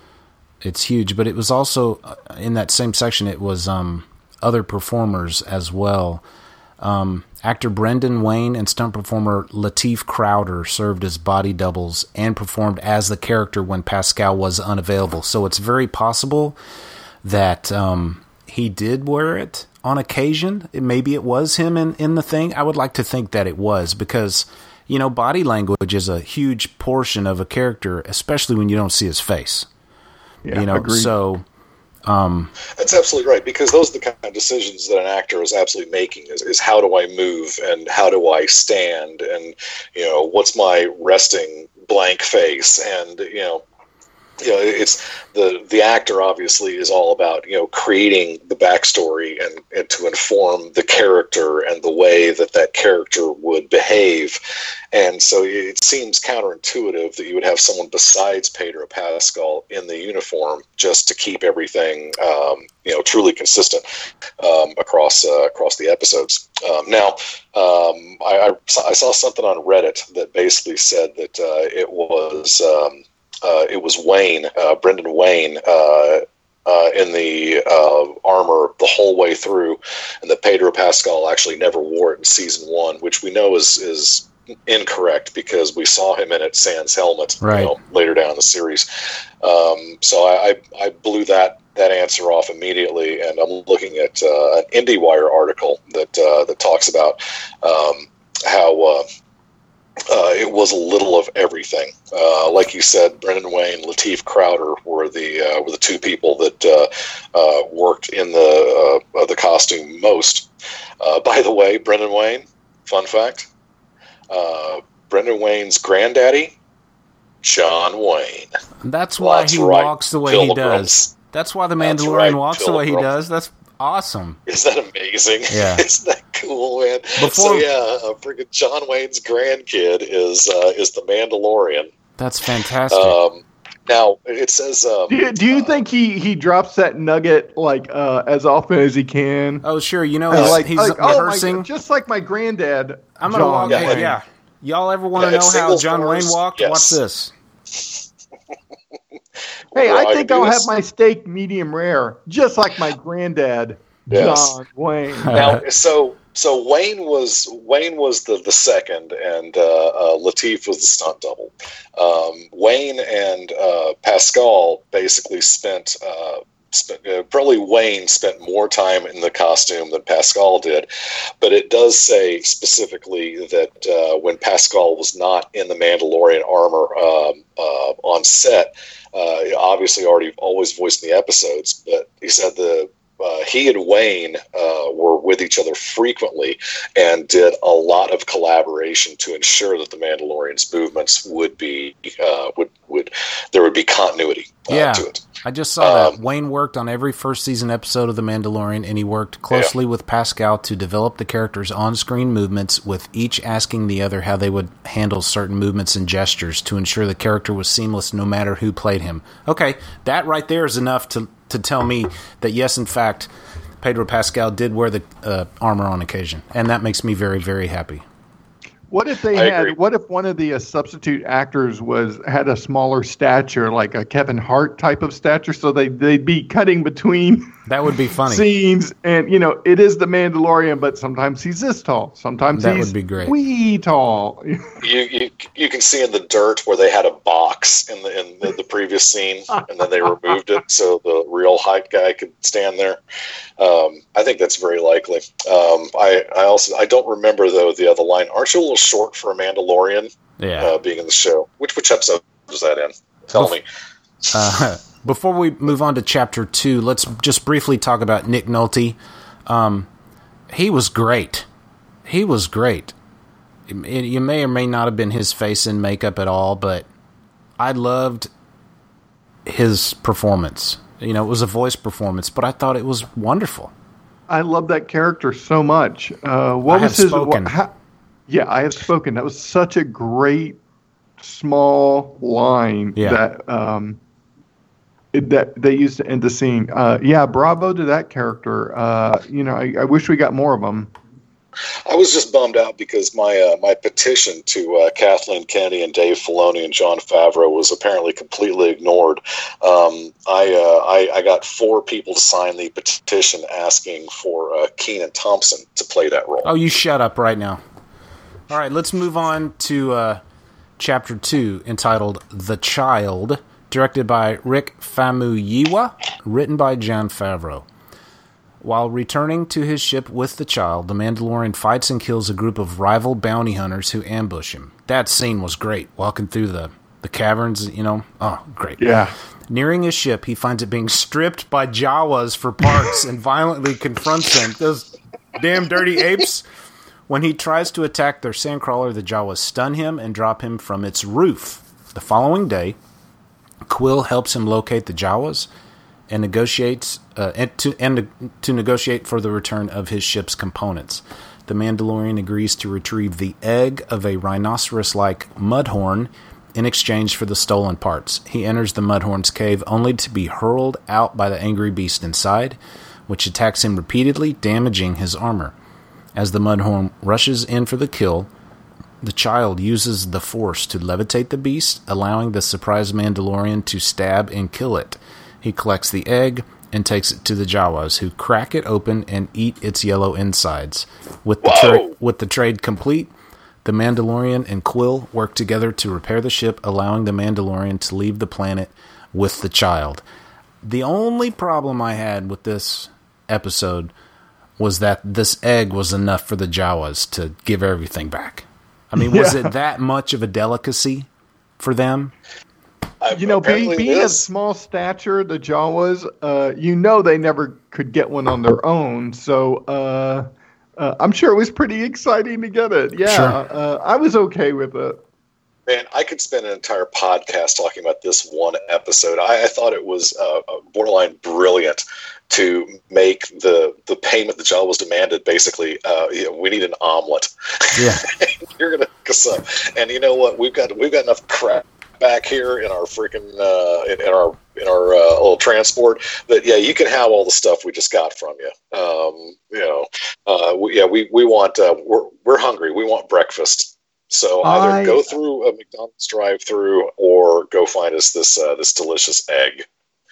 it's huge, but it was also uh, in that same section. It was um, other performers as well. Um, actor Brendan Wayne and stunt performer Lateef Crowder served as body doubles and performed as the character when Pascal was unavailable. So it's very possible that um, he did wear it on occasion. It- Maybe it was him in, in the thing. I would like to think that it was because, you know, body language is a huge portion of a character, especially when you don't see his face. Yeah, you know, agreed. so um, That's absolutely right because those are the kind of decisions that an actor is absolutely making is, is how do I move and how do I stand and you know what's my resting blank face and you know you know, it's the the actor obviously is all about you know creating the backstory and, and to inform the character and the way that that character would behave, and so it seems counterintuitive that you would have someone besides Pedro Pascal in the uniform just to keep everything um, you know truly consistent um, across uh, across the episodes. Um, now, um, I, I, saw something on Reddit that basically said that uh, it was. Uh, it was Wayne, uh, Brendan Wayne, uh, uh, in the uh, armor the whole way through, and that Pedro Pascal actually never wore it in season one, which we know is is incorrect because we saw him in it sans helmet Right. you know, later down in the series. Um, so I, I, I blew that that answer off immediately, and I'm looking at uh, an IndieWire article that uh, that talks about um, how. Uh, it was a little of everything. Uh, like you said, Brendan Wayne, Lateef Crowder were the uh, were the two people that uh, uh, worked in the uh, uh, the costume most. Uh, by the way, Brendan Wayne, fun fact: uh, Brendan Wayne's granddaddy, John Wayne. That's why That's he right, walks the way Phil he does. That's why the Mandalorian right, walks Phil the way he does. That's awesome. Is that amazing? Yeah. Isn't that cool, man? so yeah, uh, freaking John Wayne's grandkid is uh, is the Mandalorian. That's fantastic. Um, now it says. Um, Do you, do you think he, he drops that nugget like uh, as often as he can? oh, sure. You know, Uh, he's, like, he's like, oh my rehearsing. Just like my granddad. I'm gonna John walk. Yeah, yeah. Y'all ever want to Yeah, know how single John Wayne walked? yes. Watch this. Hey, I think I'll have my steak medium rare, just like my granddad, Yes. John Wayne. now so so Wayne was Wayne was the the second and uh, uh, Lateef was the stunt double. Um, Wayne and uh, Pascal basically spent. Uh, probably Wayne spent more time in the costume than Pascal did, but it does say specifically that uh, when Pascal was not in the Mandalorian armor um, uh, on set, uh, obviously already always voiced in the episodes, but he said the uh, he and Wayne uh, were with each other frequently and did a lot of collaboration to ensure that the Mandalorian's movements would be uh, would would there would be continuity uh, Yeah. to it. I just saw that Um, Wayne worked on every first season episode of The Mandalorian, and he worked closely with Pascal to develop the characters' on-screen movements, with each asking the other how they would handle certain movements and gestures to ensure the character was seamless, no matter who played him. Okay, that right there is enough to to tell me that yes, in fact, Pedro Pascal did wear the uh, armor on occasion, and that makes me very very happy. What if they I had? agree. What if one of the uh, substitute actors was had a smaller stature, like a Kevin Hart type of stature, so they they'd be cutting between That would be funny. scenes, and you know it is the Mandalorian, but sometimes he's this tall, sometimes That he's would be great. wee tall. You, you you can see in the dirt where they had a box in the in the, the previous scene, and then they removed it so the real height guy could stand there. Um, I think that's very likely. Um, I I also I don't remember though the other line. Aren't you a little short for a Mandalorian Yeah. uh, being in the show? Which which episode was that in? Tell me. Uh, before we move on to chapter two, let's just briefly talk about Nick Nolte. Um, he was great. He was great. It, you may or may not have been his face in makeup at all, but I loved his performance. You know, it was a voice performance, but I thought it was wonderful. I love that character so much. Uh, what I was have his? What, how, yeah, I have spoken. That was such a great small line Yeah. that um, that they used to end the scene. Uh, yeah, bravo to that character. Uh, you know, I, I wish we got more of them. I was just bummed out because my uh, my petition to uh, Kathleen Kennedy and Dave Filoni and Jon Favreau was apparently completely ignored. Um, I, uh, I I got four people to sign the petition asking for uh, Kenan Thompson to play that role. Oh, you shut up right now. All right, let's move on to uh, chapter two, entitled "The Child," directed by Rick Famuyiwa, written by Jon Favreau. While returning to his ship with the child, the Mandalorian fights and kills a group of rival bounty hunters who ambush him. That scene was great, walking through the, the caverns, you know. Oh, great. Yeah. Nearing his ship, he finds it being stripped by Jawas for parts and violently confronts them. Those damn dirty apes. When he tries to attack their sandcrawler, the Jawas stun him and drop him from its roof. The following day, Kuiil helps him locate the Jawas and negotiates uh, and to and to negotiate for the return of his ship's components. The Mandalorian agrees to retrieve the egg of a rhinoceros-like mudhorn in exchange for the stolen parts. He enters the mudhorn's cave only to be hurled out by the angry beast inside, which attacks him repeatedly, damaging his armor. As the mudhorn rushes in for the kill, the child uses the force to levitate the beast, allowing the surprised Mandalorian to stab and kill it. He collects the egg and takes it to the Jawas, who crack it open and eat its yellow insides. With the, tra- with the trade complete, the Mandalorian and Kuiil work together to repair the ship, allowing the Mandalorian to leave the planet with the child. The only problem I had with this episode was that this egg was enough for the Jawas to give everything back. I mean, was Yeah. it that much of a delicacy for them? You know, being, being of small stature, the Jawas, uh, you know, they never could get one on their own. So uh, uh, I'm sure it was pretty exciting to get it. Yeah, Sure. uh, I was okay with it. Man, I could spend an entire podcast talking about this one episode. I, I thought it was uh, uh, borderline brilliant to make the the payment the Jawa was demanded. Basically, uh, you know, we need an omelet. Yeah. You're gonna hook us and you know what? We've got we've got enough crap back here in our freaking uh, in, in our in our uh, little transport that yeah, you can have all the stuff we just got from you. Um, you know, uh, we, yeah, we we want uh, we're we're hungry. We want breakfast. So either I- go through a McDonald's drive-through or go find us this uh, this delicious egg.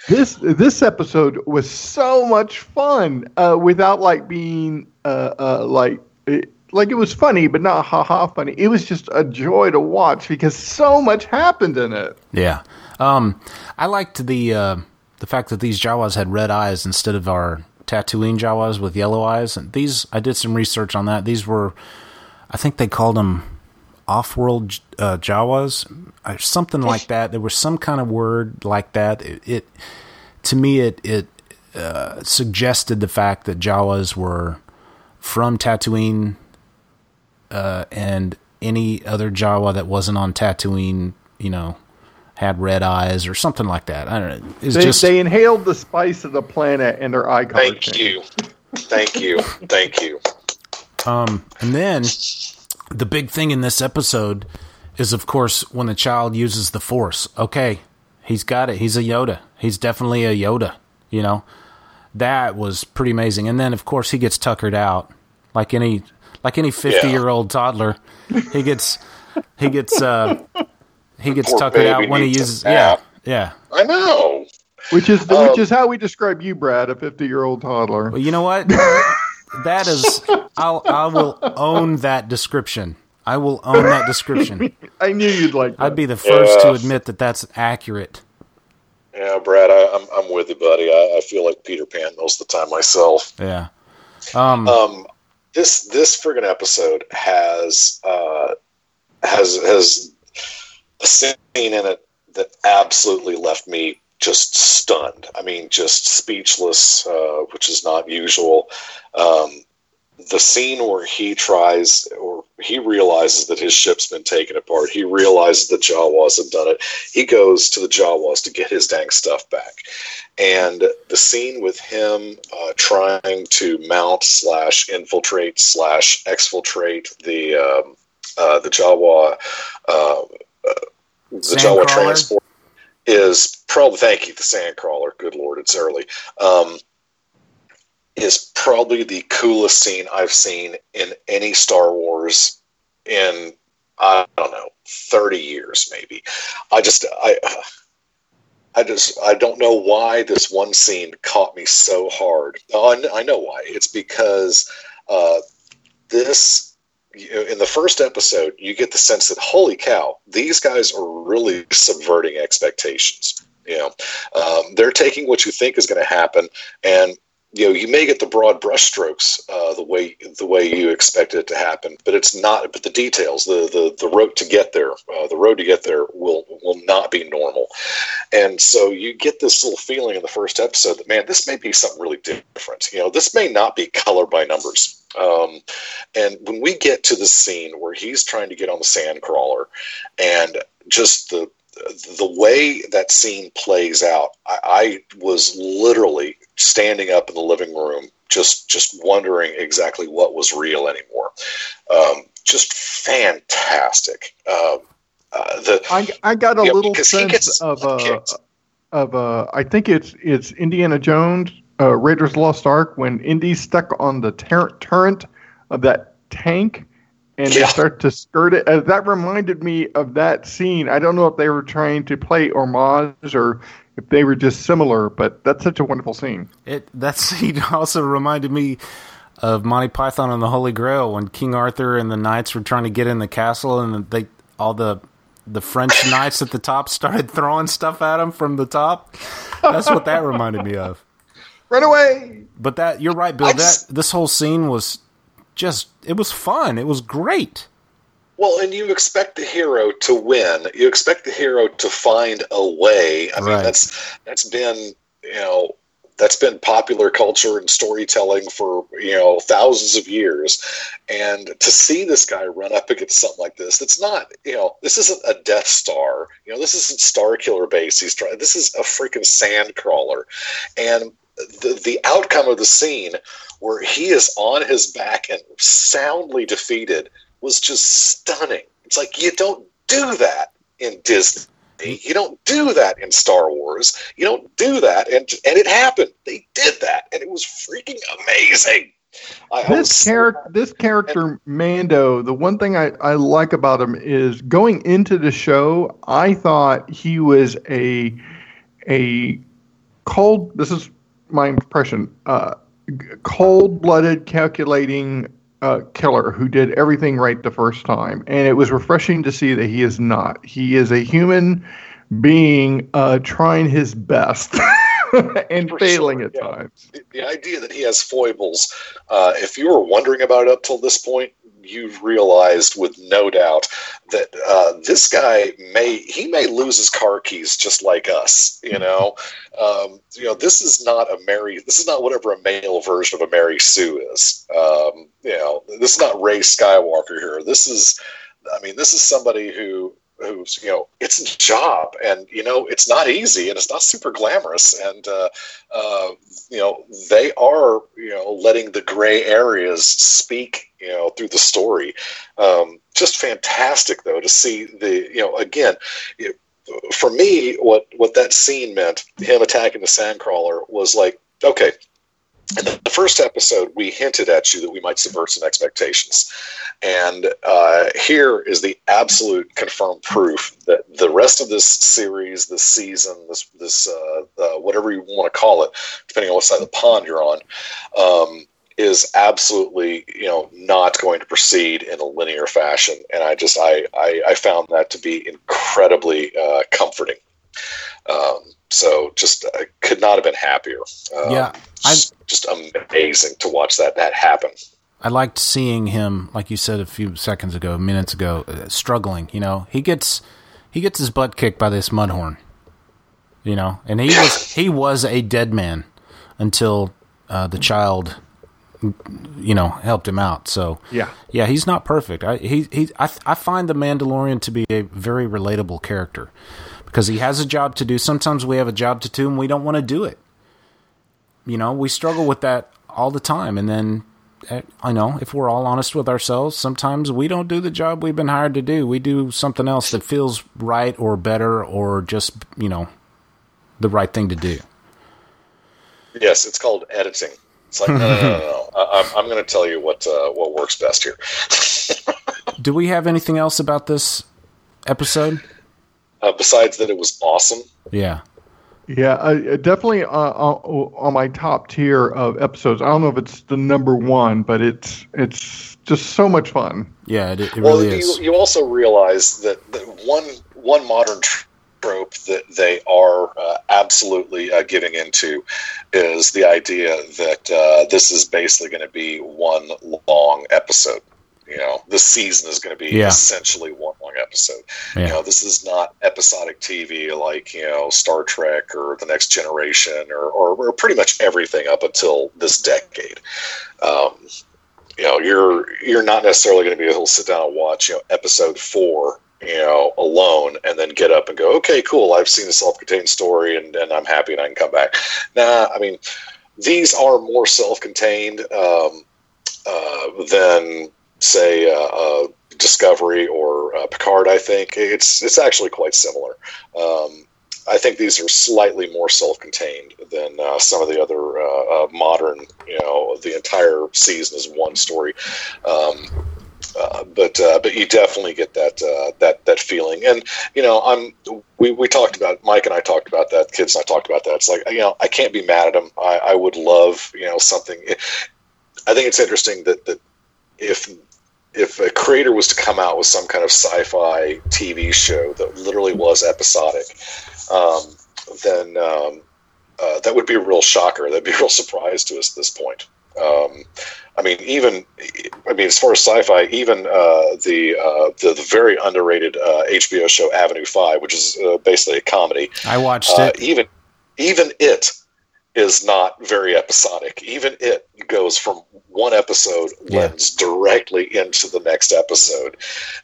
This this episode was so much fun uh, without like being uh, uh, like it, like it was funny, but not ha ha funny. It was just a joy to watch because so much happened in it. Yeah. Um, I liked the uh, the fact that these Jawas had red eyes instead of our Tatooine Jawas with yellow eyes. And these, I did some research on that. These were, I think they called them off-world uh, Jawas, or something like that. There was some kind of word like that. It, it to me, it it uh, suggested the fact that Jawas were from Tatooine, uh, and any other Jawa that wasn't on Tatooine, you know, had red eyes or something like that. I don't know. It's They, just they inhaled the spice of the planet and their eye color Thank changed. you, thank you, thank you. Um, and then the big thing in this episode is, of course, when the child uses the Force. Okay, he's got it. He's a Yoda. He's definitely a Yoda. You know, that was pretty amazing. And then, of course, he gets tuckered out like any like any fifty year old toddler. He gets he gets uh he gets Poor tuckered out when he uses yeah yeah. I know. Which is Um, which is how we describe you, Brad, a fifty-year-old toddler. Well, you know what? that is, I'll, I will own that description. I will own that description. I knew you'd like that. I'd be the first to admit that that's accurate. Yeah, Brad, I, I'm I'm with you, buddy. I, I feel like Peter Pan most of the time myself. Yeah. Um, Um, this this friggin' episode has uh, has has a scene in it that absolutely left me just stunned. I mean, just speechless, uh, which is not usual. Um, the scene where he tries or he realizes that his ship's been taken apart. He realizes the Jawas have done it. He goes to the Jawas to get his dang stuff back. And the scene with him uh, trying to mount slash infiltrate slash exfiltrate the um, uh, the Jawa uh, uh, the Jawa transport is probably thank you the Sandcrawler. Good lord, it's early. Um, is probably the coolest scene I've seen in any Star Wars in I don't know thirty years maybe. I just I. I just I don't know why this one scene caught me so hard. I, know why. It's because uh, this in the first episode you get the sense that holy cow, these guys are really subverting expectations. You know, um, they're taking what you think is going to happen and you know you may get the broad brushstrokes uh, the way the way you expect it to happen, but it's not. But the details, the the, the road to get there, uh, the road to get there will will not be normal. And so you get this little feeling in the first episode that man, this may be something really different. You know, this may not be color by numbers. Um, and when we get to the scene where he's trying to get on the sand crawler, and just the the way that scene plays out, I, I was literally standing up in the living room, just just wondering exactly what was real anymore. Um, just fantastic. Um, uh, the I, I got a know, little because he sense gets of uh, of uh, I think it's it's Indiana Jones, uh, Raiders of the Lost Ark, when Indy's stuck on the tur- turret of that tank, and they start to skirt it. Uh, that reminded me of that scene. I don't know if they were trying to play homage or if they were just similar, but that's such a wonderful scene. It that scene also reminded me of Monty Python and the Holy Grail when King Arthur and the knights were trying to get in the castle and they all the the French knights at the top started throwing stuff at him from the top. That's what that reminded me of. Run away! But that you're right, Bill. I That just- this whole scene was just it was fun. It was great. Well, and you expect the hero to win. You expect the hero to find a way. I mean, that's that's been you know that's been popular culture and storytelling for you know thousands of years. And to see this guy run up against something like this, that's not you know this isn't a Death Star. You know, this isn't Starkiller Base. He's trying. This is a freaking sand crawler, and the the outcome of the scene where he is on his back and soundly defeated was just stunning. It's like you don't do that in Disney. Mm-hmm. You don't do that in Star Wars. You don't do that, and and it happened. They did that, and it was freaking amazing. I, this character this character mando the one thing I, I like about him is going into the show i thought he was a a cold this is my impression uh cold-blooded calculating uh, killer who did everything right the first time. And it was refreshing to see that he is not. He is a human being uh, trying his best and For failing sure, at yeah. times. The, the idea that he has foibles, uh, if you were wondering about it up till this point, you've realized with no doubt that uh, this guy may he may lose his car keys just like us. You know, um, you know this is not a Mary. This is not whatever a male version of a Mary Sue is. Um, you know, this is not Rey Skywalker here. This is, I mean, this is somebody who who's you know it's a job and you know it's not easy and it's not super glamorous and uh, uh, you know they are you know letting the gray areas speak you know through the story um, just fantastic though to see the you know again it, for me what what that scene meant him attacking the sandcrawler was like okay in the first episode, we hinted at you that we might subvert some expectations. And uh, here is the absolute confirmed proof that the rest of this series, this season, this, this uh, whatever you want to call it, depending on what side of the pond you're on, um, is absolutely you know not going to proceed in a linear fashion. And I just I I, I found that to be incredibly uh, comforting. Um, so just I could not have been happier. Um, Yeah, just, just amazing to watch that that happen. I liked seeing him, like you said a few seconds ago, minutes ago, uh, struggling. You know, he gets he gets his butt kicked by this mudhorn. You know, and he was he was a dead man until uh, the child, you know, helped him out. So Yeah. yeah, he's not perfect. I he he I, I find the Mandalorian to be a very relatable character because he has a job to do. Sometimes we have a job to do and we don't want to do it. You know, we struggle with that all the time, and then uh, I know if we're all honest with ourselves, sometimes we don't do the job we've been hired to do. We do something else that feels right or better or just, you know, the right thing to do. Yes, it's called editing. It's like no, no, no, no. no. I, I'm, I'm going to tell you what uh, what works best here. Do we have anything else about this episode? Uh, besides that, it was awesome. Yeah. Yeah, uh, definitely uh, on, on my top tier of episodes. I don't know if it's the number one, but it's it's just so much fun. Yeah, it, it well, really you, is. you also realize that, that one one modern trope that they are uh, absolutely uh, giving into is the idea that uh, this is basically going to be one long episode. You know, this season is going to be Yeah. essentially one long episode. Yeah. You know, this is not episodic TV like you know Star Trek or The Next Generation or, or, or pretty much everything up until this decade. Um, you know, you're you're not necessarily going to be able to sit down and watch you know episode four you know, alone and then get up and go, okay, cool, I've seen a self-contained story and, and I'm happy and I can come back. Nah, I mean, these are more self-contained um, uh, than, say, uh, uh, Discovery or uh, Picard. I think it's it's actually quite similar. Um, I think these are slightly more self-contained than uh, some of the other uh, uh, modern. You know, the entire season is one story. Um, uh, but uh, but you definitely get that uh, that that feeling, and you know I'm we, we talked about Mike and I talked about that. Kids and I talked about that. It's like you know I can't be mad at them. I, I would love you know something. I think it's interesting that that if if a creator was to come out with some kind of sci-fi TV show that literally was episodic, um, then um, uh, that would be a real shocker. That'd be a real surprise to us at this point. Um, I mean, even I mean, as far as sci-fi, even uh, the, uh, the, the very underrated uh, HBO show Avenue Five, which is uh, basically a comedy. I watched uh, it. Even even it is not very episodic. Even it goes from one episode Yeah. directly into the next episode,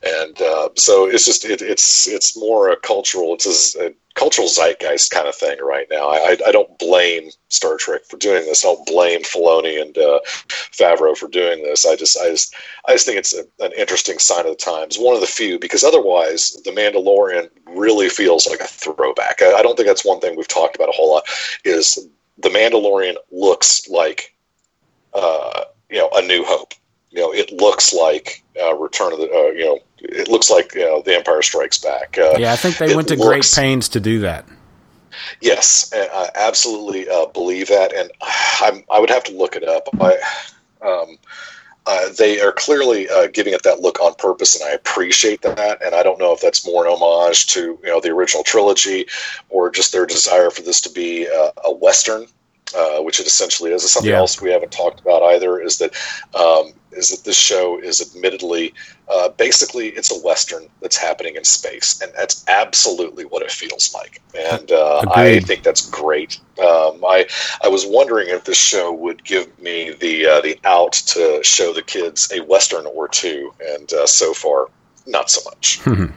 and uh, so it's just it, it's it's more a cultural it's a, a cultural zeitgeist kind of thing right now. I, I don't blame Star Trek for doing this. I don't blame Filoni and uh, Favreau for doing this. I just I just I just think it's a, an interesting sign of the times. One of the few because otherwise, The Mandalorian really feels like a throwback. I, I don't think that's one thing we've talked about a whole lot. Is The Mandalorian looks like uh, you know a New Hope. You know, it looks like uh, Return of the uh, you know it looks like you know, The Empire Strikes Back. Uh, Yeah, I think they went to great pains to do that. Yes, I absolutely uh, believe that, and I'm, I would have to look it up. I, um, uh, they are clearly uh, giving it that look on purpose, and I appreciate that. And I don't know if that's more an homage to you know the original trilogy, or just their desire for this to be uh, a western, uh, which it essentially is. Something Yeah. else we haven't talked about either is that um, is that this show is admittedly uh, basically it's a western that's happening in space, and that's absolutely what it feels like. And uh, I think that's great. Um, I I was wondering if this show would give me the uh, the out to show the kids a western or two, and uh, so far, not so much.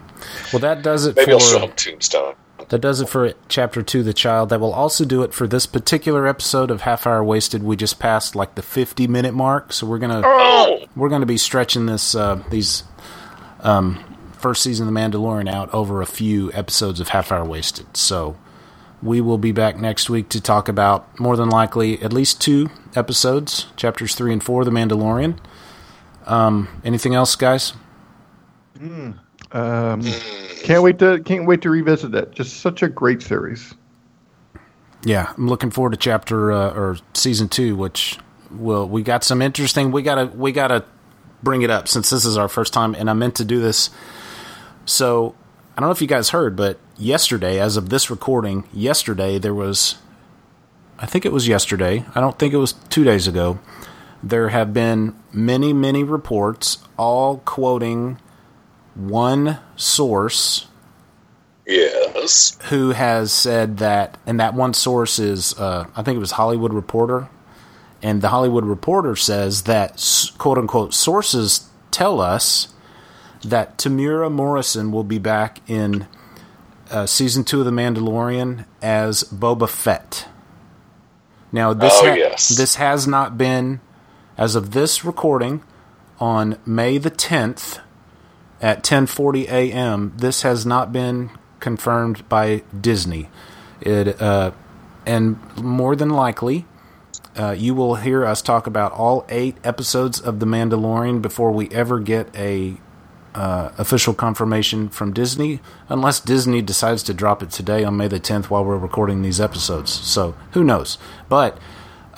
Well, that does it Maybe I'll show for them Tombstone. That does it for chapter two, the child. That will also do it for this particular episode of Half Hour Wasted. We just passed like the fifty minute mark, so we're gonna Oh, we're gonna be stretching this uh, these um, first season of The Mandalorian out over a few episodes of Half Hour Wasted. So we will be back next week to talk about more than likely at least two episodes, chapters three and four, of The Mandalorian. Um, anything else, guys? Um, can't wait to can't wait to revisit it. Just such a great series. Yeah, I'm looking forward to chapter uh, or season two, which will we got some interesting. We gotta we gotta bring it up since this is our first time, and I meant to do this. So I don't know if you guys heard, but yesterday, as of this recording, yesterday there was, I think it was yesterday. I don't think it was two days ago. There have been many many reports, all quoting one source yes. who has said that, and that one source is, uh, I think it was Hollywood Reporter, and the Hollywood Reporter says that quote unquote sources tell us that Temuera Morrison will be back in uh, season two of The Mandalorian as Boba Fett. Now this Oh, ha- yes. this has not been, as of this recording, on May the tenth at 10:40 a.m. This has not been confirmed by Disney. It uh, and more than likely, uh, you will hear us talk about all eight episodes of The Mandalorian before we ever get a uh, official confirmation from Disney, unless Disney decides to drop it today on May the 10th while we're recording these episodes. So who knows? But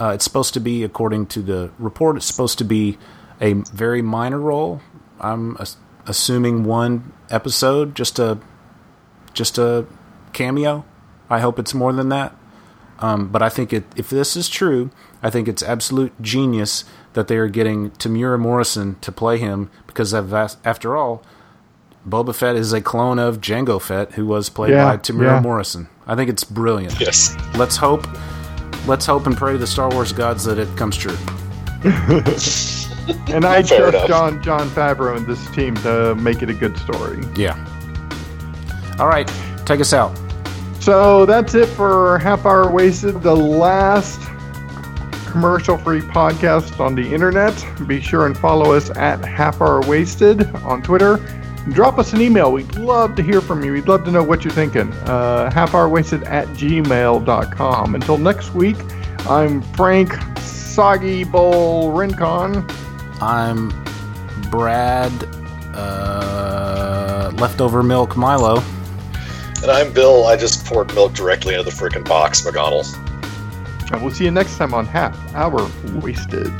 uh, it's supposed to be, according to the report, it's supposed to be a very minor role. I'm assuming one episode, just a just a cameo. I hope it's more than that. Um, but I think it, if this is true, I think it's absolute genius that they are getting Temuera Morrison to play him because of, after all, Boba Fett is a clone of Jango Fett, who was played Yeah, by Temuera yeah. Morrison. I think it's brilliant. Yes. Let's hope, let's hope and pray to the Star Wars gods that it comes true. And I Fair trust enough. John Jon Favreau and this team to make it a good story. Yeah. All right, take us out. So that's it for Half Hour Wasted, the last commercial free podcast on the internet. Be sure and follow us at Half Hour Wasted on Twitter. Drop us an email. We'd love to hear from you. We'd love to know what you're thinking. Uh, half hour wasted at gmail.com. Until next week, I'm Frank Soggy Bowl Rincon. I'm Brad uh, Leftover Milk Milo. And I'm Bill. I just poured milk directly into the freaking box, McGonnell. And we'll see you next time on Half Hour Wasted.